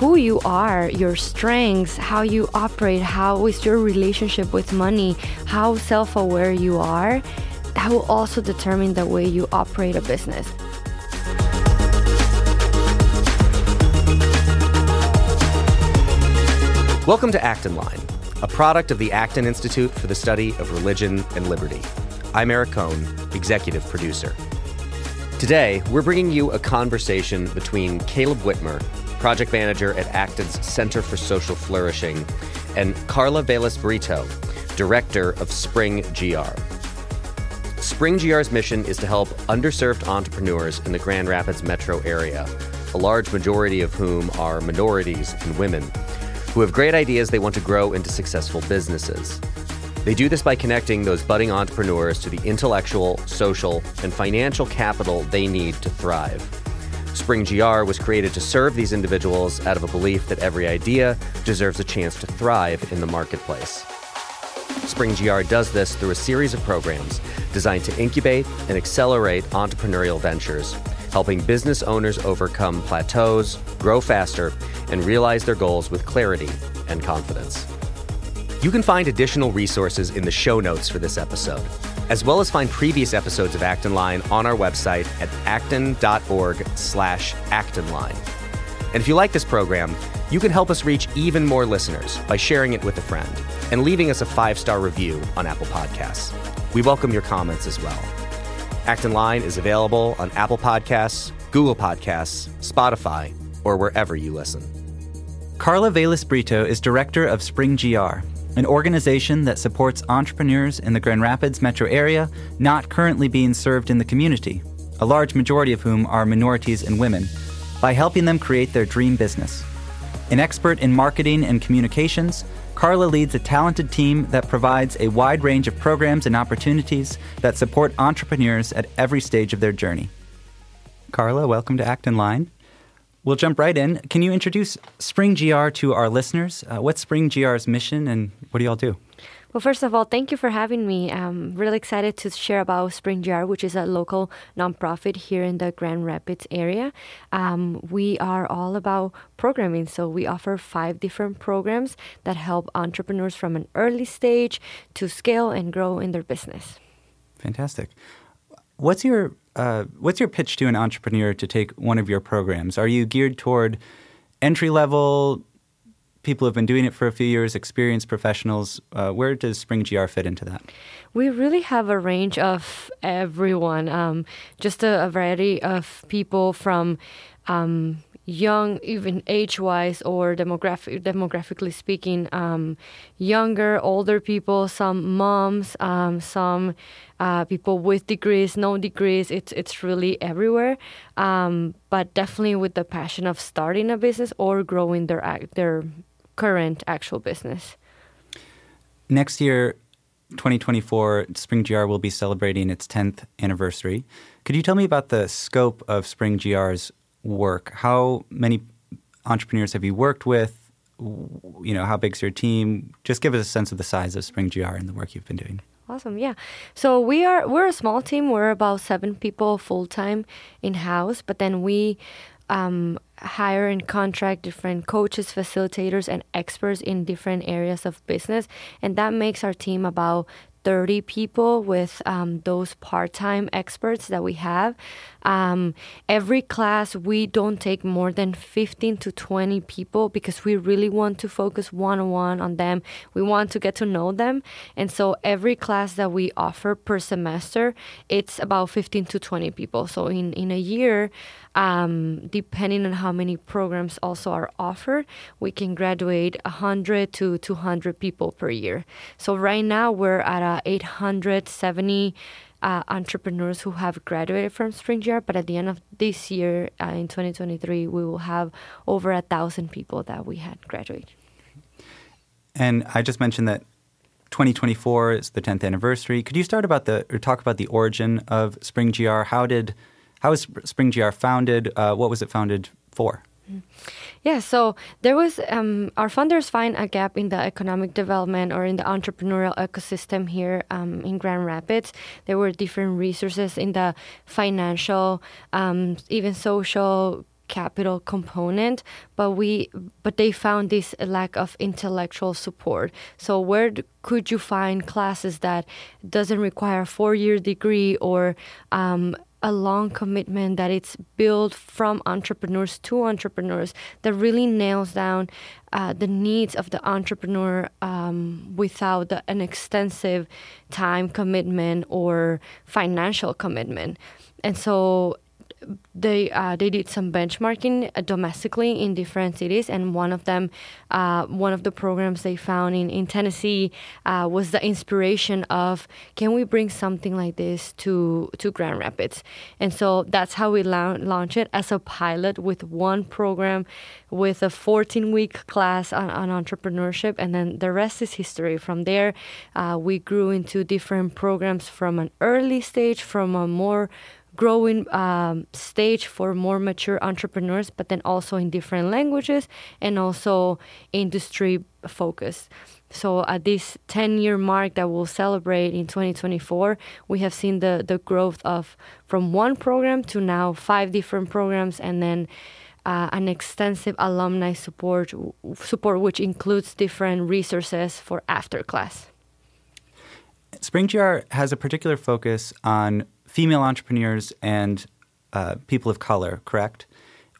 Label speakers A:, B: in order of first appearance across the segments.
A: who you are, your strengths, how you operate, how is your relationship with money, how self aware you are, that will also determine the way you operate a business.
B: Welcome to Acton Line, a product of the Acton Institute for the Study of Religion and Liberty. I'm Eric Kohn, executive producer. Today, we're bringing you a conversation between Caleb Whitmer, project manager at Acton's Center for Social Flourishing, and Carla Velas Brito, director of Spring GR. Spring GR's mission is to help underserved entrepreneurs in the Grand Rapids metro area, a large majority of whom are minorities and women, who have great ideas they want to grow into successful businesses. They do this by connecting those budding entrepreneurs to the intellectual, social, and financial capital they need to thrive. Spring GR was created to serve these individuals out of a belief that every idea deserves a chance to thrive in the marketplace. Spring GR does this through a series of programs designed to incubate and accelerate entrepreneurial ventures, helping business owners overcome plateaus, grow faster, and realize their goals with clarity and confidence. You can find additional resources in the show notes for this episode, as well as find previous episodes of Acton Line on our website at acton.org slash actonline. And if you like this program, you can help us reach even more listeners by sharing it with a friend and leaving us a five-star review on Apple Podcasts. We welcome your comments as well. Acton Line is available on Apple Podcasts, Google Podcasts, Spotify, or wherever you listen.
C: Carla Velas Brito is director of Spring GR, an organization that supports entrepreneurs in the Grand Rapids metro area not currently being served in the community, a large majority of whom are minorities and women, by helping them create their dream business. An expert in marketing and communications, Carla leads a talented team that provides a wide range of programs and opportunities that support entrepreneurs at every stage of their journey. Carla, welcome to Acton Line. We'll jump right in. Can you introduce Spring GR to our listeners? Uh, what's Spring GR's mission and what do y'all do?
A: Well, first of all, thank you for having me. I'm really excited to share about Spring GR, which is a local nonprofit here in the Grand Rapids area. Um, we are all about programming, so we offer five different programs that help entrepreneurs from an early stage to scale and grow in their business.
C: Fantastic. What's your uh, what's your pitch to an entrepreneur to take one of your programs? Are you geared toward entry level people who've been doing it for a few years, experienced professionals? Uh, where does Spring GR fit into that?
A: We really have a range of everyone, um, just a, a, variety of people from. Um, young, even age-wise or demographic, demographically speaking, um, younger, older people, some moms, um, some uh, people with degrees, no degrees. It's it's really everywhere. Um, but definitely with the passion of starting a business or growing their their current actual business.
C: Next year, 2024, Spring GR will be celebrating its 10th anniversary. Could you tell me about the scope of Spring GR's work? How many entrepreneurs have you worked with? You know, how big's your team? Just give us a sense of the size of Spring GR and the work you've been doing.
A: Awesome. Yeah. So we are we're a small team. We're about seven people full time in house, but then we um, hire and contract different coaches, facilitators, and experts in different areas of business, and that makes our team about 30 people with um, those part time experts that we have. Um, every class, we don't take more than 15 to 20 people because we really want to focus one on one on them. We want to get to know them. And so every class that we offer per semester, it's about 15 to 20 people. So in, in a year, um, depending on how many programs also are offered, we can graduate 100 to 200 people per year. So right now we're at uh, 870 uh, entrepreneurs who have graduated from Spring GR, but at the end of this year, uh, in 2023, we will have over a thousand people that we had graduate.
C: And I just mentioned that 2024 is the 10th anniversary. Could you start about the or talk about the origin of Spring GR? How did how was Spring GR founded? Uh, what was it founded for?
A: Yeah, so there was um, our funders find a gap in the economic development or in the entrepreneurial ecosystem here um, in Grand Rapids. There were different resources in the financial, um, even social capital component but we but they found this lack of intellectual support so where could you find classes that doesn't require a four-year degree or um, a long commitment that it's built from entrepreneurs to entrepreneurs that really nails down uh, the needs of the entrepreneur um, without the, an extensive time commitment or financial commitment. And so they uh, they did some benchmarking uh, domestically in different cities, and one of them, uh, one of the programs they found in in Tennessee uh, was the inspiration of can we bring something like this to to Grand Rapids, and so that's how we la- launched it as a pilot with one program, with a 14 week class on, on entrepreneurship, and then the rest is history. From there, uh, we grew into different programs from an early stage, from a more growing um, stage for more mature entrepreneurs, but then also in different languages and also industry focus. So at this 10 year mark that we'll celebrate in 2024, we have seen the, the growth of from one program to now five different programs and then uh, an extensive alumni support support which includes different resources for after class.
C: SpringGR has a particular focus on female entrepreneurs and uh, people of color, correct?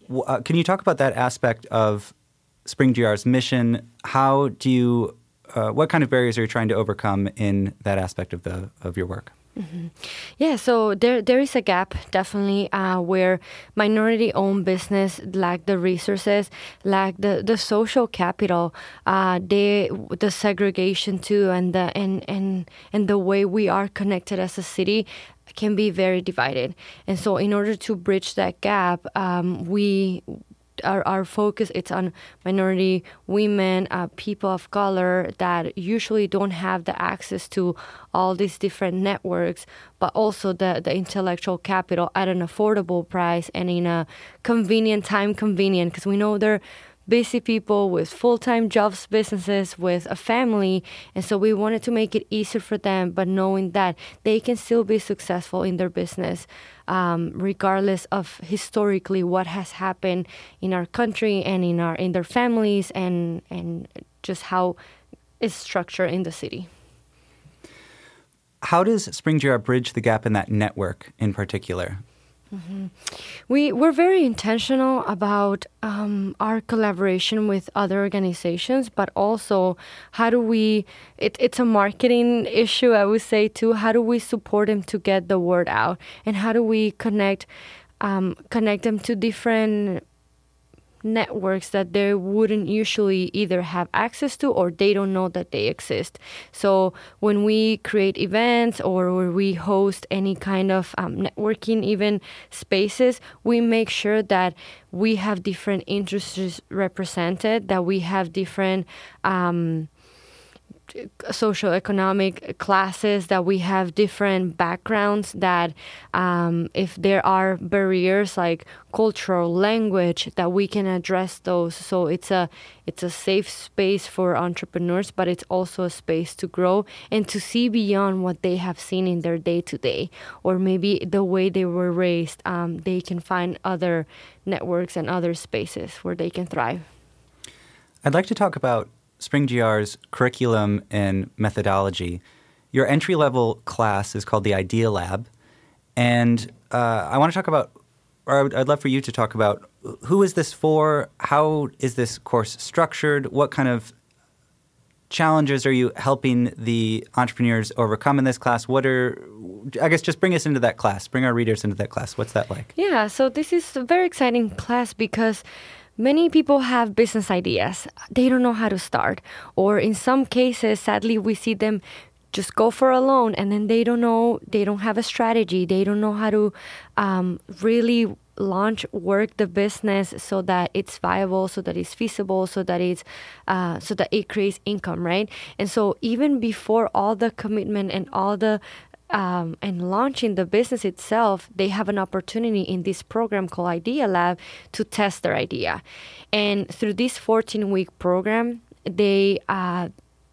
C: Uh, can you talk about that aspect of Spring GR's mission? How do you, uh, what kind of barriers are you trying to overcome in that aspect of the of your work?
A: Mm-hmm. Yeah, so there there is a gap definitely uh, where minority owned business lack the resources, lack the, the social capital, uh, they the segregation too, and the and and and the way we are connected as a city can be very divided. And so, in order to bridge that gap, um, we our, our focus it's on minority women uh, people of color that usually don't have the access to all these different networks but also the, the intellectual capital at an affordable price and in a convenient time convenient because we know they're busy people with full time jobs, businesses, with a family. And so we wanted to make it easier for them, but knowing that they can still be successful in their business. Um, regardless of historically what has happened in our country and in our in their families and and just how it's structured in the city.
C: How does Spring GR bridge the gap in that network in particular?
A: Mm-hmm. We we're very intentional about um, our collaboration with other organizations, but also how do we? It, it's a marketing issue, I would say too. How do we support them to get the word out, and how do we connect um, connect them to different networks that they wouldn't usually either have access to or they don't know that they exist. So when we create events or we host any kind of um, networking even spaces, we make sure that we have different interests represented, that we have different um, social economic classes that we have different backgrounds that um, if there are barriers like cultural language that we can address those. So it's a it's a safe space for entrepreneurs but it's also a space to grow and to see beyond what they have seen in their day to day or maybe the way they were raised um, they can find other networks and other spaces where they can thrive.
C: I'd like to talk about Spring GR's curriculum and methodology. Your entry level class is called the Idea Lab. And uh, I want to talk about, or I'd love for you to talk about who is this for? How is this course structured? What kind of challenges are you helping the entrepreneurs overcome in this class? What are, I guess, just bring us into that class, bring our readers into that class. What's that like?
A: Yeah, so this is a very exciting class because Many people have business ideas. They don't know how to start. Or in some cases, sadly, we see them just go for a loan and then they don't know, they don't have a strategy. They don't know how to um, really launch work the business so that it's viable so that it's feasible so that it's uh, so that it creates income right and so even before all the commitment and all the um, and launching the business itself, they have an opportunity in this program called Idea Lab to test their idea. And through this 14 week program, they uh,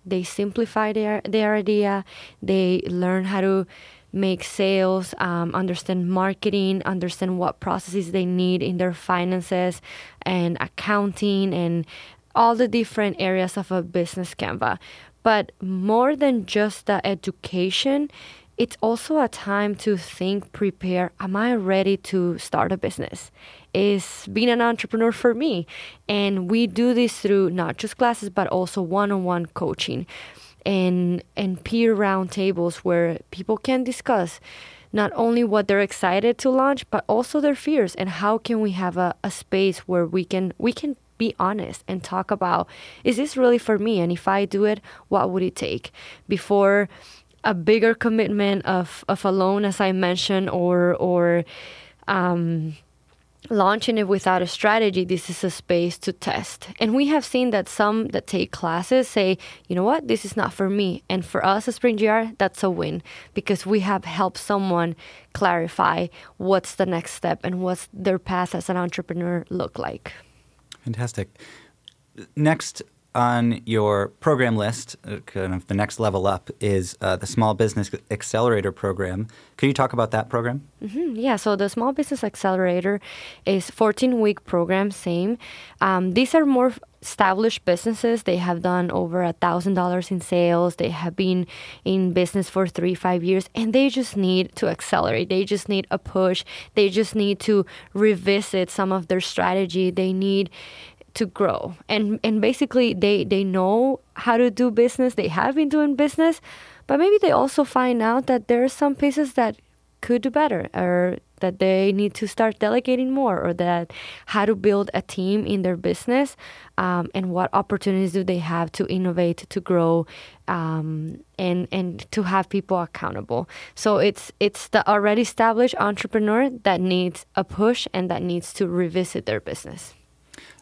A: they simplify their their idea. They learn how to make sales, um, understand marketing, understand what processes they need in their finances and accounting and all the different areas of a business Canva. But more than just the education, it's also a time to think, prepare. Am I ready to start a business? Is being an entrepreneur for me? And we do this through not just classes, but also one on one coaching and and peer roundtables where people can discuss not only what they're excited to launch but also their fears and how can we have a, a space where we can we can be honest and talk about is this really for me and if i do it what would it take before a bigger commitment of, of a loan as i mentioned or or um, launching it without a strategy, this is a space to test. And we have seen that some that take classes say, you know what, this is not for me. And for us at Spring GR, that's a win because we have helped someone clarify what's the next step and what's their path as an entrepreneur look like.
C: Fantastic. Next, on your program list, uh, kind of the next level up, is uh, the Small Business Accelerator program. Could you talk about that program?
A: Mm-hmm. Yeah, so the Small Business Accelerator is 14 week program, same. Um, these are more established businesses. They have done over a thousand dollars in sales. They have been in business for three, five years, and they just need to accelerate. They just need a push. They just need to revisit some of their strategy. They need to grow. And and basically they they know how to do business. They have been doing business but maybe they also find out that there are some pieces that could do better or that they need to start delegating more or that how to build a team in their business um, and what opportunities do they have to innovate to grow um, and and to have people accountable. So it's it's the already established entrepreneur that needs a push and that needs to revisit their business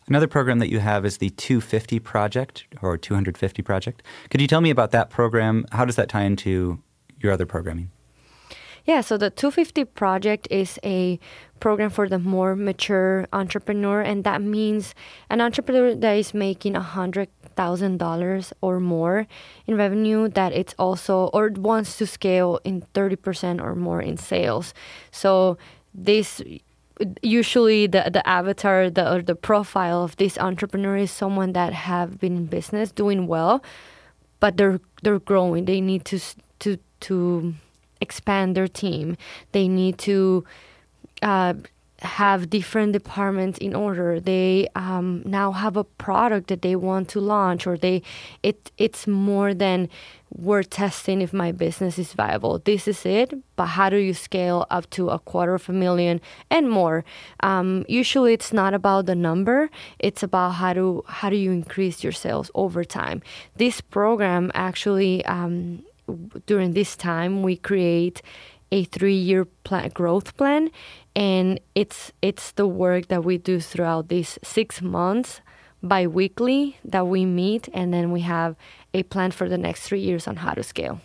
C: Another program that you have is the 250 Project or 250 Project. Could you tell me about that program? How does that tie into your other programming?
A: Yeah, so the 250 Project is a program for the more mature entrepreneur, and that means an entrepreneur that is making a hundred thousand dollars or more in revenue that it's also or wants to scale in 30% or more in sales. So this usually the the avatar the or the profile of this entrepreneur is someone that have been in business doing well but they're they're growing. They need to to to expand their team. They need to uh, have different departments in order. They um, now have a product that they want to launch, or they it it's more than we're testing if my business is viable. This is it, but how do you scale up to a quarter of a million and more? Um, usually, it's not about the number; it's about how to how do you increase your sales over time. This program actually. Um, during this time, we create a three-year plan, growth plan, and it's it's the work that we do throughout these six months bi-weekly that we meet and then we have a plan for the next three years on how to scale.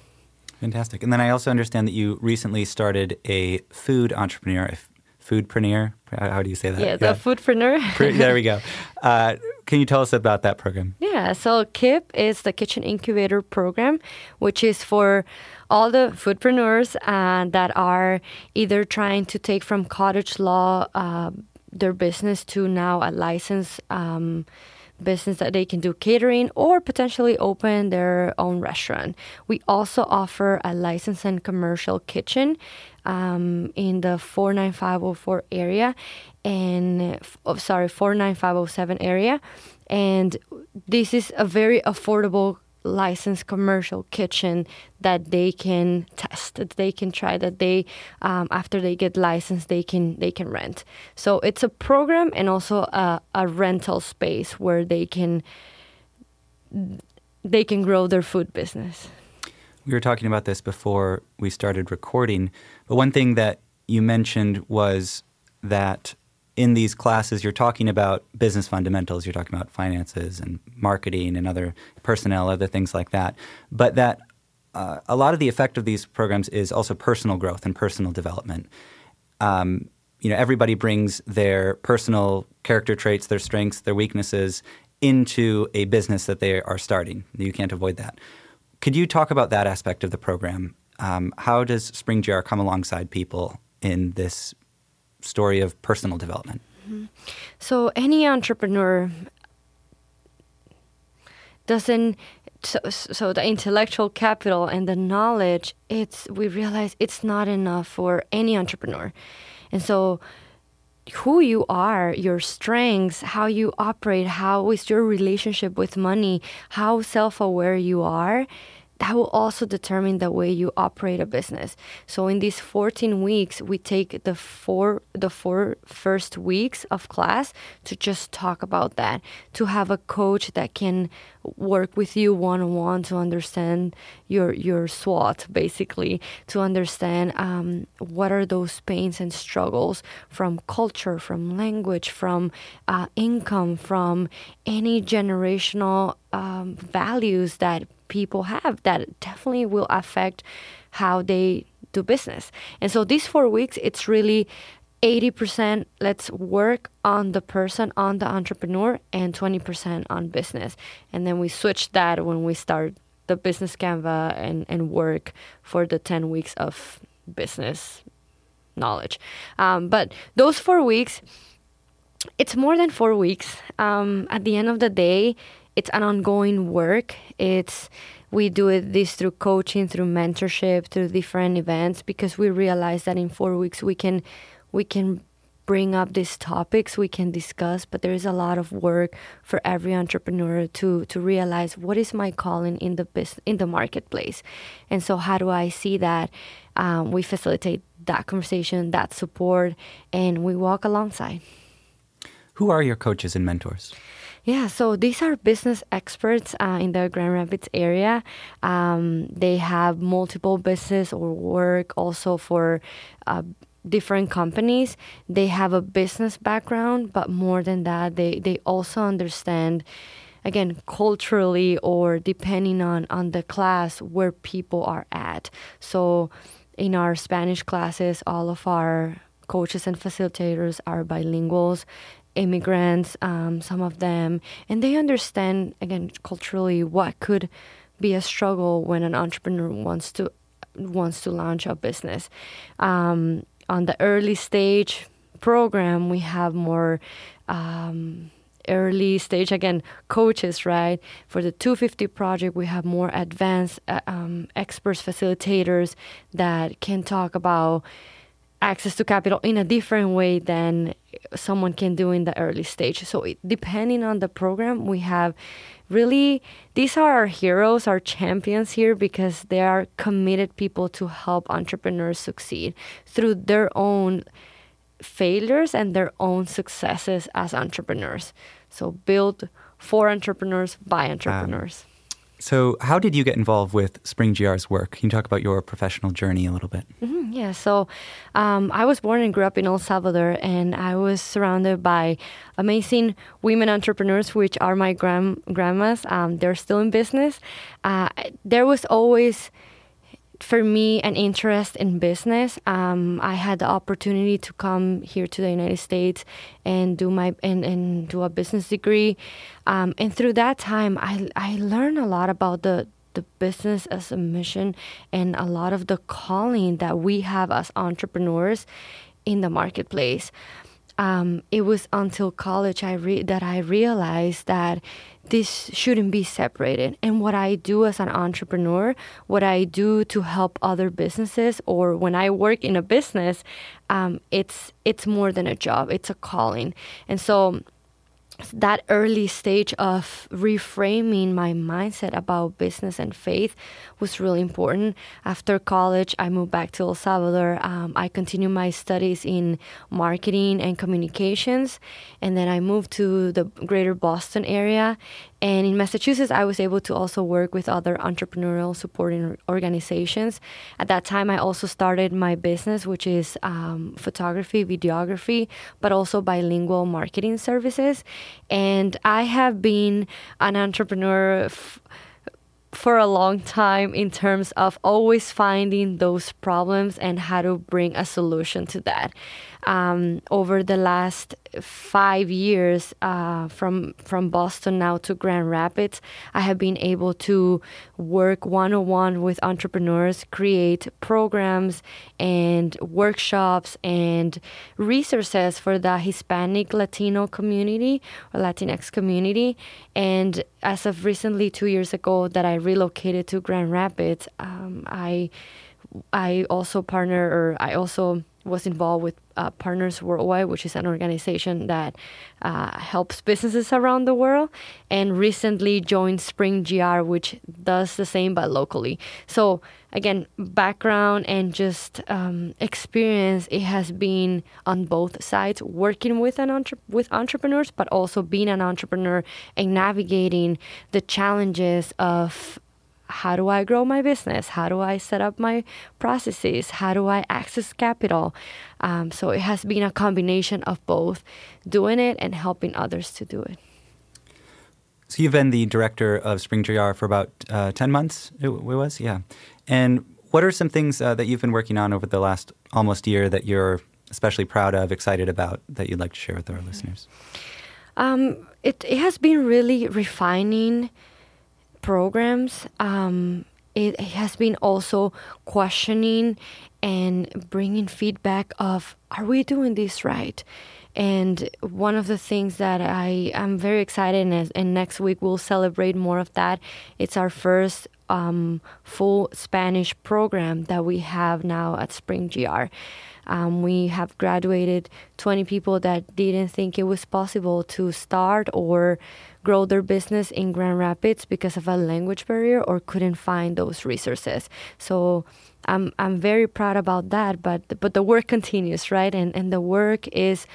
C: Fantastic. And then i also understand that you recently started a food entrepreneur a foodpreneur? How do you say that?
A: Yeah, yeah. the foodpreneur.
C: There we go. Uh, can you tell us about that program?
A: Yeah so kip is the kitchen incubator program which is for all the foodpreneurs uh, that are either trying to take from cottage law uh, their business to now a licensed um, business that they can do catering or potentially open their own restaurant. We also offer a licensed and commercial kitchen um, in the 49504 area and oh, sorry 49507 area and this is a very affordable licensed commercial kitchen that they can test that they can try that they um, after they get licensed they can they can rent. So it's a program and also a, a rental space where they can they can grow their food business.
C: We were talking about this before we started recording but one thing that you mentioned was that in these classes, you're talking about business fundamentals, you're talking about finances and marketing and other personnel, other things like that. But that uh, a lot of the effect of these programs is also personal growth and personal development. Um, you know, everybody brings their personal character traits, their strengths, their weaknesses into a business that they are starting. You can't avoid that. Could you talk about that aspect of the program? Um, how does Spring GR come alongside people in this story of personal development?
A: Mm-hmm. So, any entrepreneur doesn't so, so the intellectual capital and the knowledge it's we realize it's not enough for any entrepreneur and so who you are, your strengths, how you operate, how is your relationship with money, how self aware you are, that will also determine the way you operate a business. So in these 14 weeks, we take the four the four first weeks of class to just talk about that, to have a coach that can work with you one on one to understand your your SWOT basically, to understand um, what are those pains and struggles from culture, from language, from uh, income, from any generational um, values that people have that definitely will affect how they do business. And so these four weeks, it's really 80% let's work on the person, on the entrepreneur, and 20% on business. And then we switch that when we start the business Canva and, and work for the 10 weeks of business knowledge. Um, but those four weeks, it's more than four weeks. Um, at the end of the day, it's an ongoing work. It's we do it this through coaching, through mentorship, through different events because we realize that in four weeks we can we can bring up these topics we can discuss but there is a lot of work for every entrepreneur to to realize what is my calling in the business in the marketplace. And so how do i see that? Um, we facilitate that conversation that support and we walk alongside.
C: Who are your coaches and mentors
A: yeah, so these are business experts uh, in the Grand Rapids area. Um, they have multiple business or work also for uh, different companies. They have a business background, but more than that, they, they also understand again culturally or depending on on the class where people are at so in our spanish classes all of our coaches and facilitators are bilinguals immigrants, um, some of them, and they understand again culturally what could be a struggle when an entrepreneur wants to wants to launch a business. Um, on the early stage program, we have more. Um, early stage again coaches right for the 250 project we have more advanced uh, um, experts facilitators that can talk about access to capital in a different way than someone can do in the early stage. So, it, depending on the program, we have really these are our heroes, our champions here because they are committed people to help entrepreneurs succeed through their own failures and their own successes as entrepreneurs. So, build for entrepreneurs by entrepreneurs. Um
C: so, how did you get involved with Spring GR's work? Can you talk about your professional journey a little bit?
A: Mm-hmm, yeah, so um, I was born and grew up in El Salvador, and I was surrounded by amazing women entrepreneurs, which are my grand- grandmas. Um, they're still in business. Uh, there was always for me an interest in business. Um, I had the opportunity to come here to the United States and do my and, and do a business degree, um, and through that time, I I learned a lot about the the business as a mission and a lot of the calling that we have as entrepreneurs in the marketplace. Um, it was until college I re- that I realized that this shouldn't be separated. And what I do as an entrepreneur, what I do to help other businesses, or when I work in a business, um, it's it's more than a job; it's a calling. And so that early stage of reframing my mindset about business and faith was really important. After college, I moved back to El Salvador. Um, I continued my studies in marketing and communications, and then I moved to the greater Boston area. And in Massachusetts, I was able to also work with other entrepreneurial supporting organizations. At that time, I also started my business, which is um, photography, videography, but also bilingual marketing services. And I have been an entrepreneur. F- for a long time in terms of always finding those problems and how to bring a solution to that. Um, over the last five years, uh, from from Boston now to Grand Rapids, I have been able to work one on one with entrepreneurs, create programs and workshops and resources for the Hispanic Latino community or Latinx community. And as of recently, two years ago, that I relocated to Grand Rapids, um, I I also partner or I also was involved with uh, Partners Worldwide, which is an organization that uh, helps businesses around the world, and recently joined Spring GR, which does the same but locally. So again, background and just um, experience, it has been on both sides, working with an entre- with entrepreneurs, but also being an entrepreneur and navigating the challenges of how do I grow my business? How do I set up my processes? How do I access capital? Um, so it has been a combination of both doing it and helping others to do it.
C: So you've been the director of Spring for about uh, 10 months, it, it, was? Yeah. And what are some things uh, that you've been working on over the last almost year that you're especially proud of, excited about, that you'd like to share with our listeners?
A: Um, it, it has been really refining – programs, um, it has been also questioning and bringing feedback of are we doing this right? And one of the things that i am very excited and, and next week we'll celebrate more of that. It's our first um, full spanish program that we have now at spring gr um, we have graduated 20 people that didn't think it was possible to start or grow their business in Grand Rapids because of a language barrier or couldn't find those resources. So I'm I'm very proud about that, but but the work continues, right? And and the work is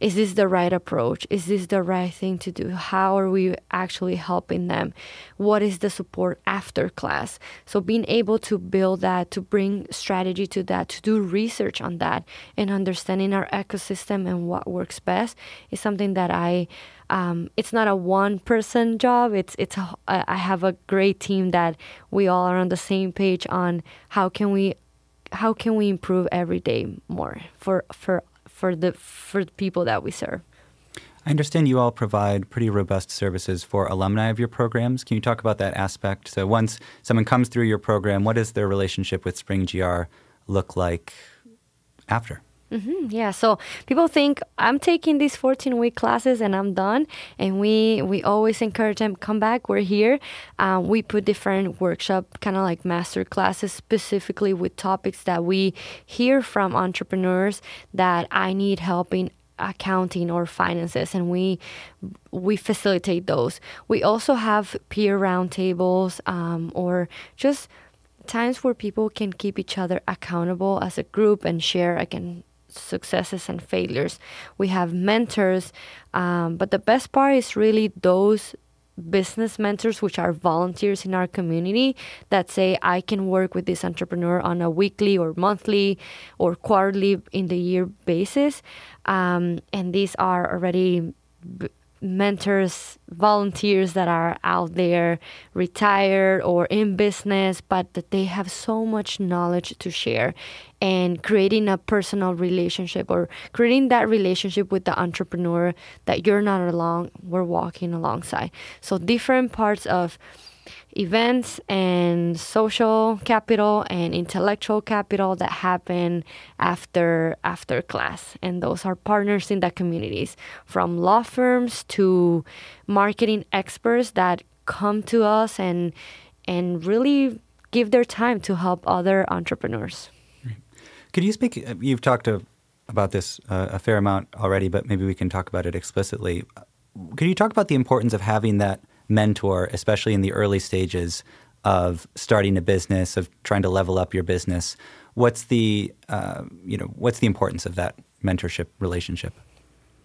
A: is this the right approach? Is this the right thing to do? How are we actually helping them? What is the support after class? So, being able to build that, to bring strategy to that, to do research on that, and understanding our ecosystem and what works best is something that I. Um, it's not a one person job. It's it's a, I have a great team that we all are on the same page on how can we how can we improve every day more for for for the for the people that we serve.
C: I understand you all provide pretty robust services for alumni of your programs. Can you talk about that aspect? So once someone comes through your program, what does their relationship with Spring GR look like after?
A: Mm-hmm, yeah, so people think I'm taking these 14 week classes and I'm done, and we we always encourage them come back. We're here. Um, we put different workshop, kind of like master classes, specifically with topics that we hear from entrepreneurs that I need help in accounting or finances and we we facilitate those we also have peer roundtables um, or just times where people can keep each other accountable as a group and share again successes and failures. We have mentors, um, but the best part is really those business mentors, which are volunteers in our community, that say, I can work with this entrepreneur on a weekly or monthly or quarterly in the year basis. Um, and these are already b- mentors, volunteers that are out there, retired or in business, but that they have so much knowledge to share and creating a personal relationship or creating that relationship with the entrepreneur that you're not alone, we're walking alongside. So, different parts of events and social capital and intellectual capital that happen after after class and those are partners in the communities from law firms to marketing experts that come to us and and really give their time to help other entrepreneurs
C: could you speak you've talked to, about this uh, a fair amount already but maybe we can talk about it explicitly could you talk about the importance of having that mentor, especially in the early stages of starting a business, of trying to level up your business. What's the uh, you know what's the importance of that mentorship relationship?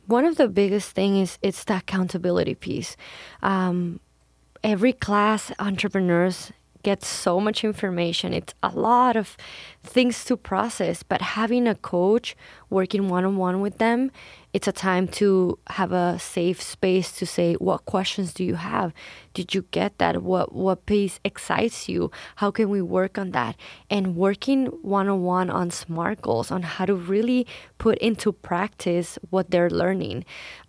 A: One of the biggest things is it's the accountability piece. Um, every class, entrepreneurs get so much information. It's a lot of things to process, but having a coach working one on one with them, it's a time to have a safe space to say, what questions do you have? Did you get that? What what piece excites you? How can we work on that? And working one on one on SMART goals on how to really put into practice what they're learning.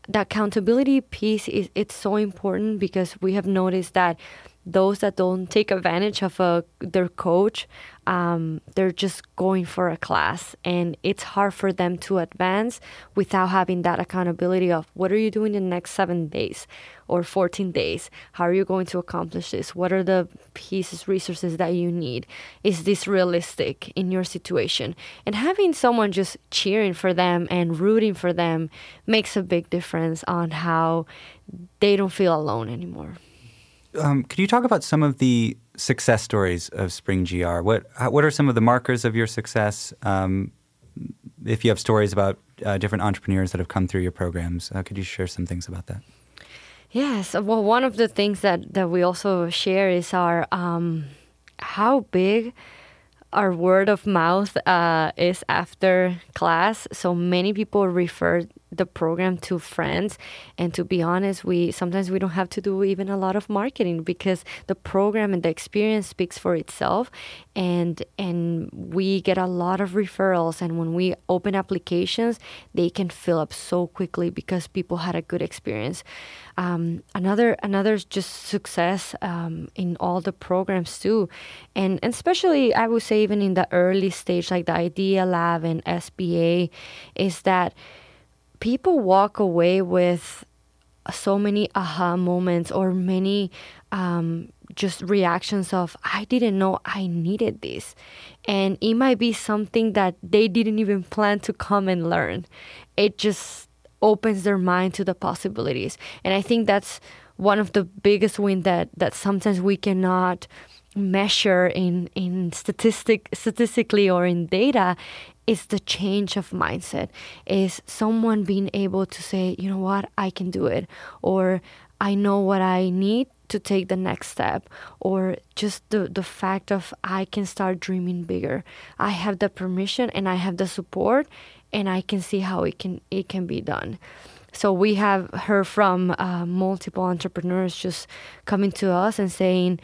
A: The accountability piece is it's so important because we have noticed that those that don't take advantage of a, their coach, um, they're just going for a class, and it's hard for them to advance without having that accountability of what are you doing in the next seven days or 14 days? How are you going to accomplish this? What are the pieces, resources that you need? Is this realistic in your situation? And having someone just cheering for them and rooting for them makes a big difference on how they don't feel alone anymore
C: um, could you talk about some of the success stories of Spring GR? What what are some of the markers of your success? Um, if you have stories about uh, different entrepreneurs that have come through your programs, uh, could you share some things about that?
A: Yes. Well, one of the things that, that we also share is our um, how big our word of mouth uh, is after class. So many people refer the program to friends. And to be honest we sometimes we don't have to do even a lot of marketing because the program and the experience speaks for itself. And and we get a lot of referrals. And when we open applications they can fill up so quickly because people had a good experience. Um, another another just success um, in all the programs too. And, and especially i would say even in the early stage like the idea lab and sba is that people walk away with so many aha moments or many um, just reactions of i didn't know i needed this. And it might be something that they didn't even plan to come and learn. It just opens their mind to the possibilities. And i think that's one of the biggest wins that that sometimes we cannot measure in in statistic statistically or in data is the change of mindset. Is someone being able to say you know what? I can do it or i know what i need to take the next step or just the, the fact of i can start dreaming bigger. I have the permission and i have the support and i can see how it can it can be done. So we have heard from uh, multiple entrepreneurs just coming to us and saying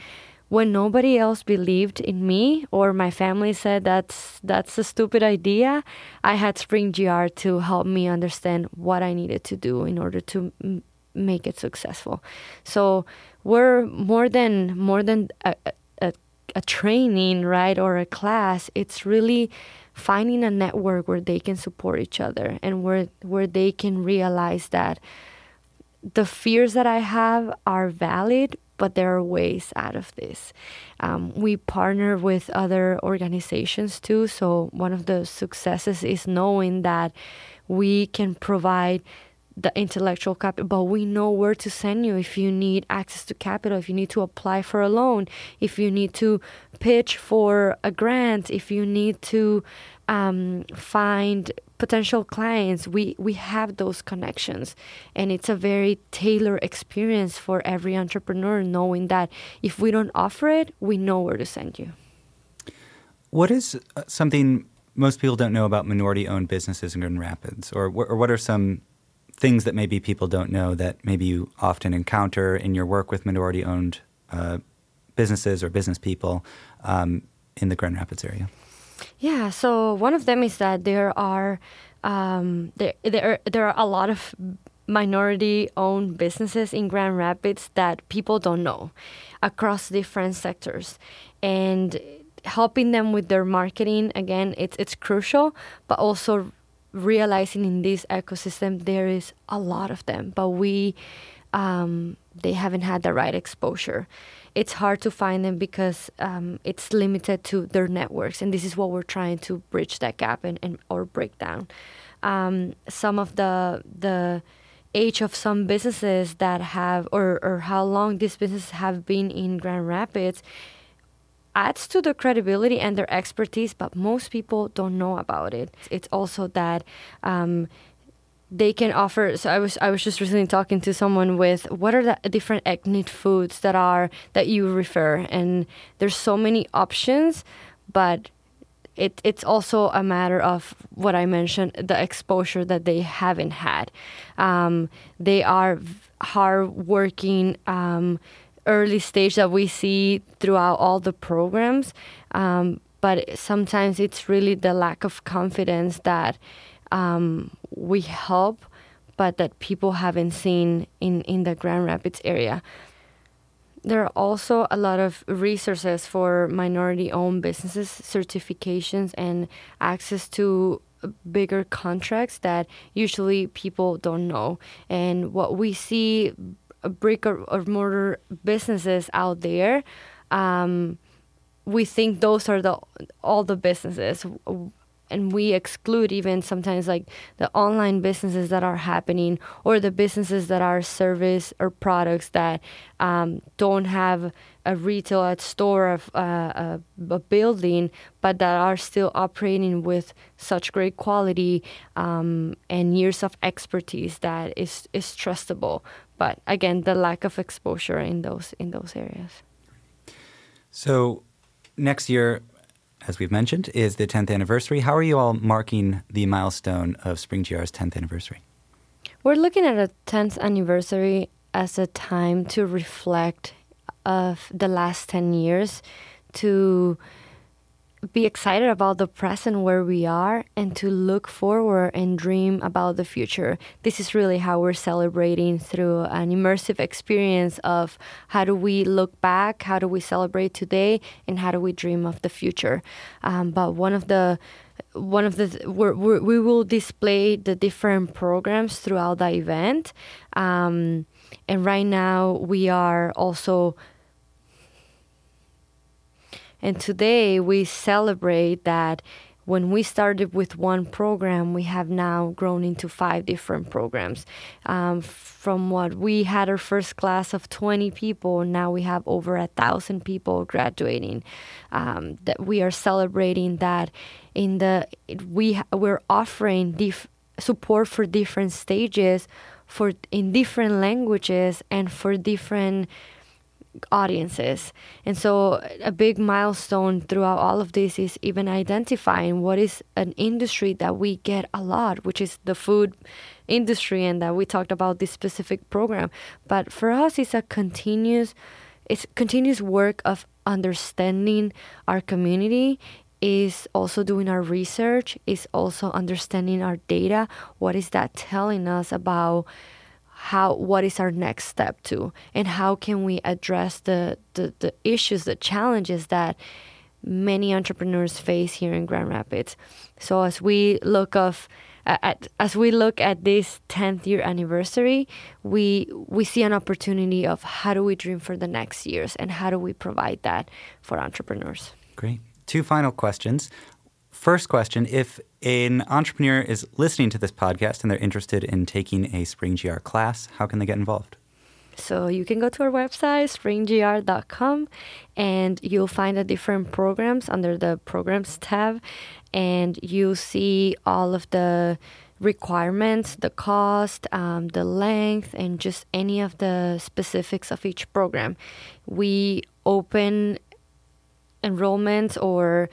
A: when nobody else believed in me or my family said that's that's a stupid idea i had spring gr to help me understand what i needed to do in order to m- make it successful. So we're more than more than a, a, a training right or a class it's really finding a network where they can support each other and where where they can realize that the fears that i have are valid but there are ways out of this. Um, we partner with other organizations too. So, one of the successes is knowing that we can provide the intellectual capital, but we know where to send you if you need access to capital, if you need to apply for a loan, if you need to pitch for a grant, if you need to um, find potential clients we we have those connections. And it's a very tailored experience for every entrepreneur knowing that if we don't offer it we know where to send you.
C: What is uh, something most people don't know about minority owned businesses in Grand Rapids? Or, or what are some things that maybe people don't know that maybe you often encounter in your work with minority owned uh, businesses or business people um, in the Grand Rapids area
A: yeah, so one of them is that there are um, there there there are a lot of minority owned businesses in Grand Rapids that people don't know across different sectors. And helping them with their marketing again it's it's crucial but also realizing in this ecosystem there is a lot of them. But we um, they haven't had the right exposure it's hard to find them because um, it's limited to their networks, and this is what we're trying to bridge that gap and, and or break down. Um, some of the the age of some businesses that have or or how long these businesses have been in Grand Rapids adds to their credibility and their expertise, but most people don't know about it. It's also that um, they can offer so i was i was just recently talking to someone with what are the different ethnic foods that are that you refer and there's so many options but it, it's also a matter of what I mentioned the exposure that they haven't had. Um, they are hardworking, um, early stage that we see throughout all the programs, um, but sometimes it's really the lack of confidence that um, we help, but that people haven't seen in, in the Grand Rapids area. There are also a lot of resources for minority owned businesses, certifications, and access to bigger contracts that usually people don't know. And what we see brick or, or mortar businesses out there, um, we think those are the all the businesses and we exclude even sometimes like the online businesses that are happening or the businesses that are service or products that um, don't have a retail a store of uh, a, a, building but that are still operating with such great quality um, and years of expertise that is is trustable. But again the lack of exposure in those in those areas.
C: So next year as we've mentioned, is the 10th anniversary. How are you all marking the milestone of Spring GR's 10th anniversary?
A: We're looking at a 10th anniversary as a time to reflect of the last 10 years, to be excited about the present where we are and to look forward and dream about the future. This is really how we're celebrating through an immersive experience of how do we look back, how do we celebrate today, and how do we dream of the future. Um, but one of the one of the we're, we're, we will display the different programs throughout the event um, and right now we are also and today we celebrate that when we started with one program, we have now grown into five different programs. Um, from what we had our first class of 20 people, now we have over a thousand people graduating. Um, that we are celebrating that in the we we're offering dif- support for different stages, for in different languages and for different audiences. And so, a big milestone throughout all of this is even identifying what is an industry that we get a lot, which is the food industry, and that we talked about this specific program. But for us, it's a continuous, it's continuous work of understanding our community is also doing our research is also understanding our data what is that telling us about how what is our next step to? And how can we address the, the, the issues the challenges that many entrepreneurs face here in grand rapids? So as we look of at, as we look at this 10th year anniversary we we see an opportunity of how do we dream for the next years and how do we provide that for entrepreneurs?
C: Great. Two final questions First question If an entrepreneur is listening to this podcast and they're interested in taking a Spring GR class, how can they get involved?
A: So you can go to our website, springgr.com, and you'll find the different programs under the programs tab, and you'll see all of the requirements, the cost, um, the length, and just any of the specifics of each program. We open enrollments or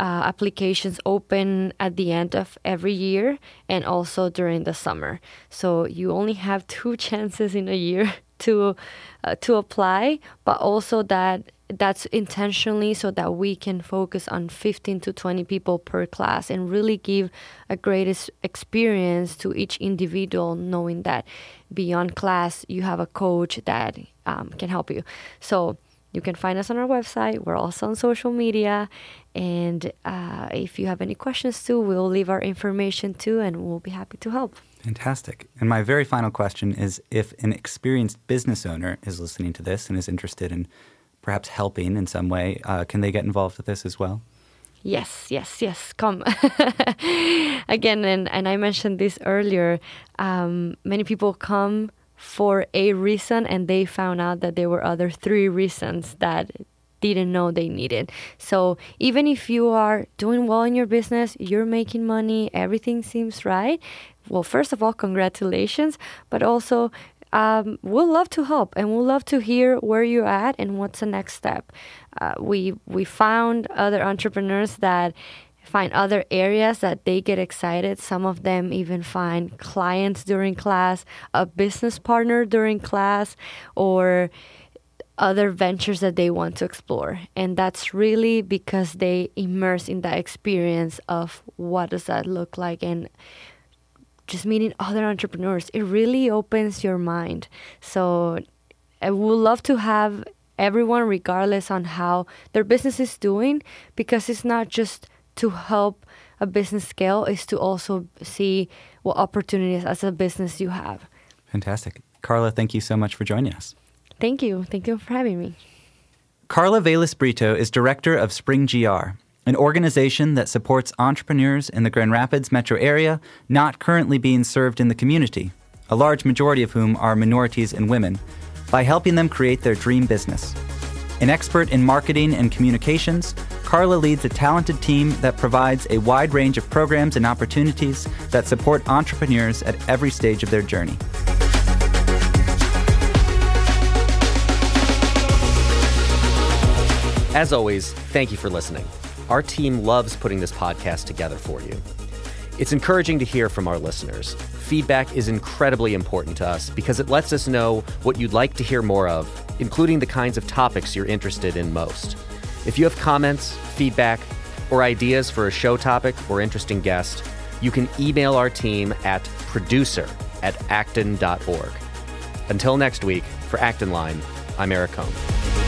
A: uh, applications open at the end of every year and also during the summer. So you only have two chances in a year to uh, to apply, but also that that's intentionally so that we can focus on 15 to 20 people per class and really give a greatest experience to each individual knowing that beyond class you have a coach that um, can help you so you can find us on our website. We're also on social media. And uh, if you have any questions too, we'll leave our information too, and we'll be happy to help.
C: Fantastic. And my very final question is if an experienced business owner is listening to this and is interested in perhaps helping in some way, uh, can they get involved with this as well?
A: Yes, yes, yes. Come again, and, and I mentioned this earlier. Um, many people come for a reason and they found out that there were other three reasons that didn't know they needed. So even if you are doing well in your business, you're making money, everything seems right. Well, first of all, congratulations, but also um, we'll love to help and we'll love to hear where you're at and what's the next step. Uh, we we found other entrepreneurs that find other areas that they get excited. Some of them even find clients during class, a business partner during class, or other ventures that they want to explore. And that's really because they immerse in that experience of what does that look like and just meeting other entrepreneurs. It really opens your mind. So I would love to have everyone regardless on how their business is doing because it's not just to help a business scale is to also see what opportunities as a business you have.
C: Fantastic. Carla, thank you so much for joining us.
A: Thank you. Thank you for having me.
C: Carla Velas Brito is director of Spring GR, an organization that supports entrepreneurs in the Grand Rapids metro area not currently being served in the community, a large majority of whom are minorities and women, by helping them create their dream business. An expert in marketing and communications, Carla leads a talented team that provides a wide range of programs and opportunities that support entrepreneurs at every stage of their journey.
B: As always, thank you for listening. Our team loves putting this podcast together for you. It's encouraging to hear from our listeners. Feedback is incredibly important to us because it lets us know what you'd like to hear more of, including the kinds of topics you're interested in most. If you have comments, feedback, or ideas for a show topic or interesting guest, you can email our team at producer at acton.org. Until next week, for Acton Line, I'm Eric Kohn.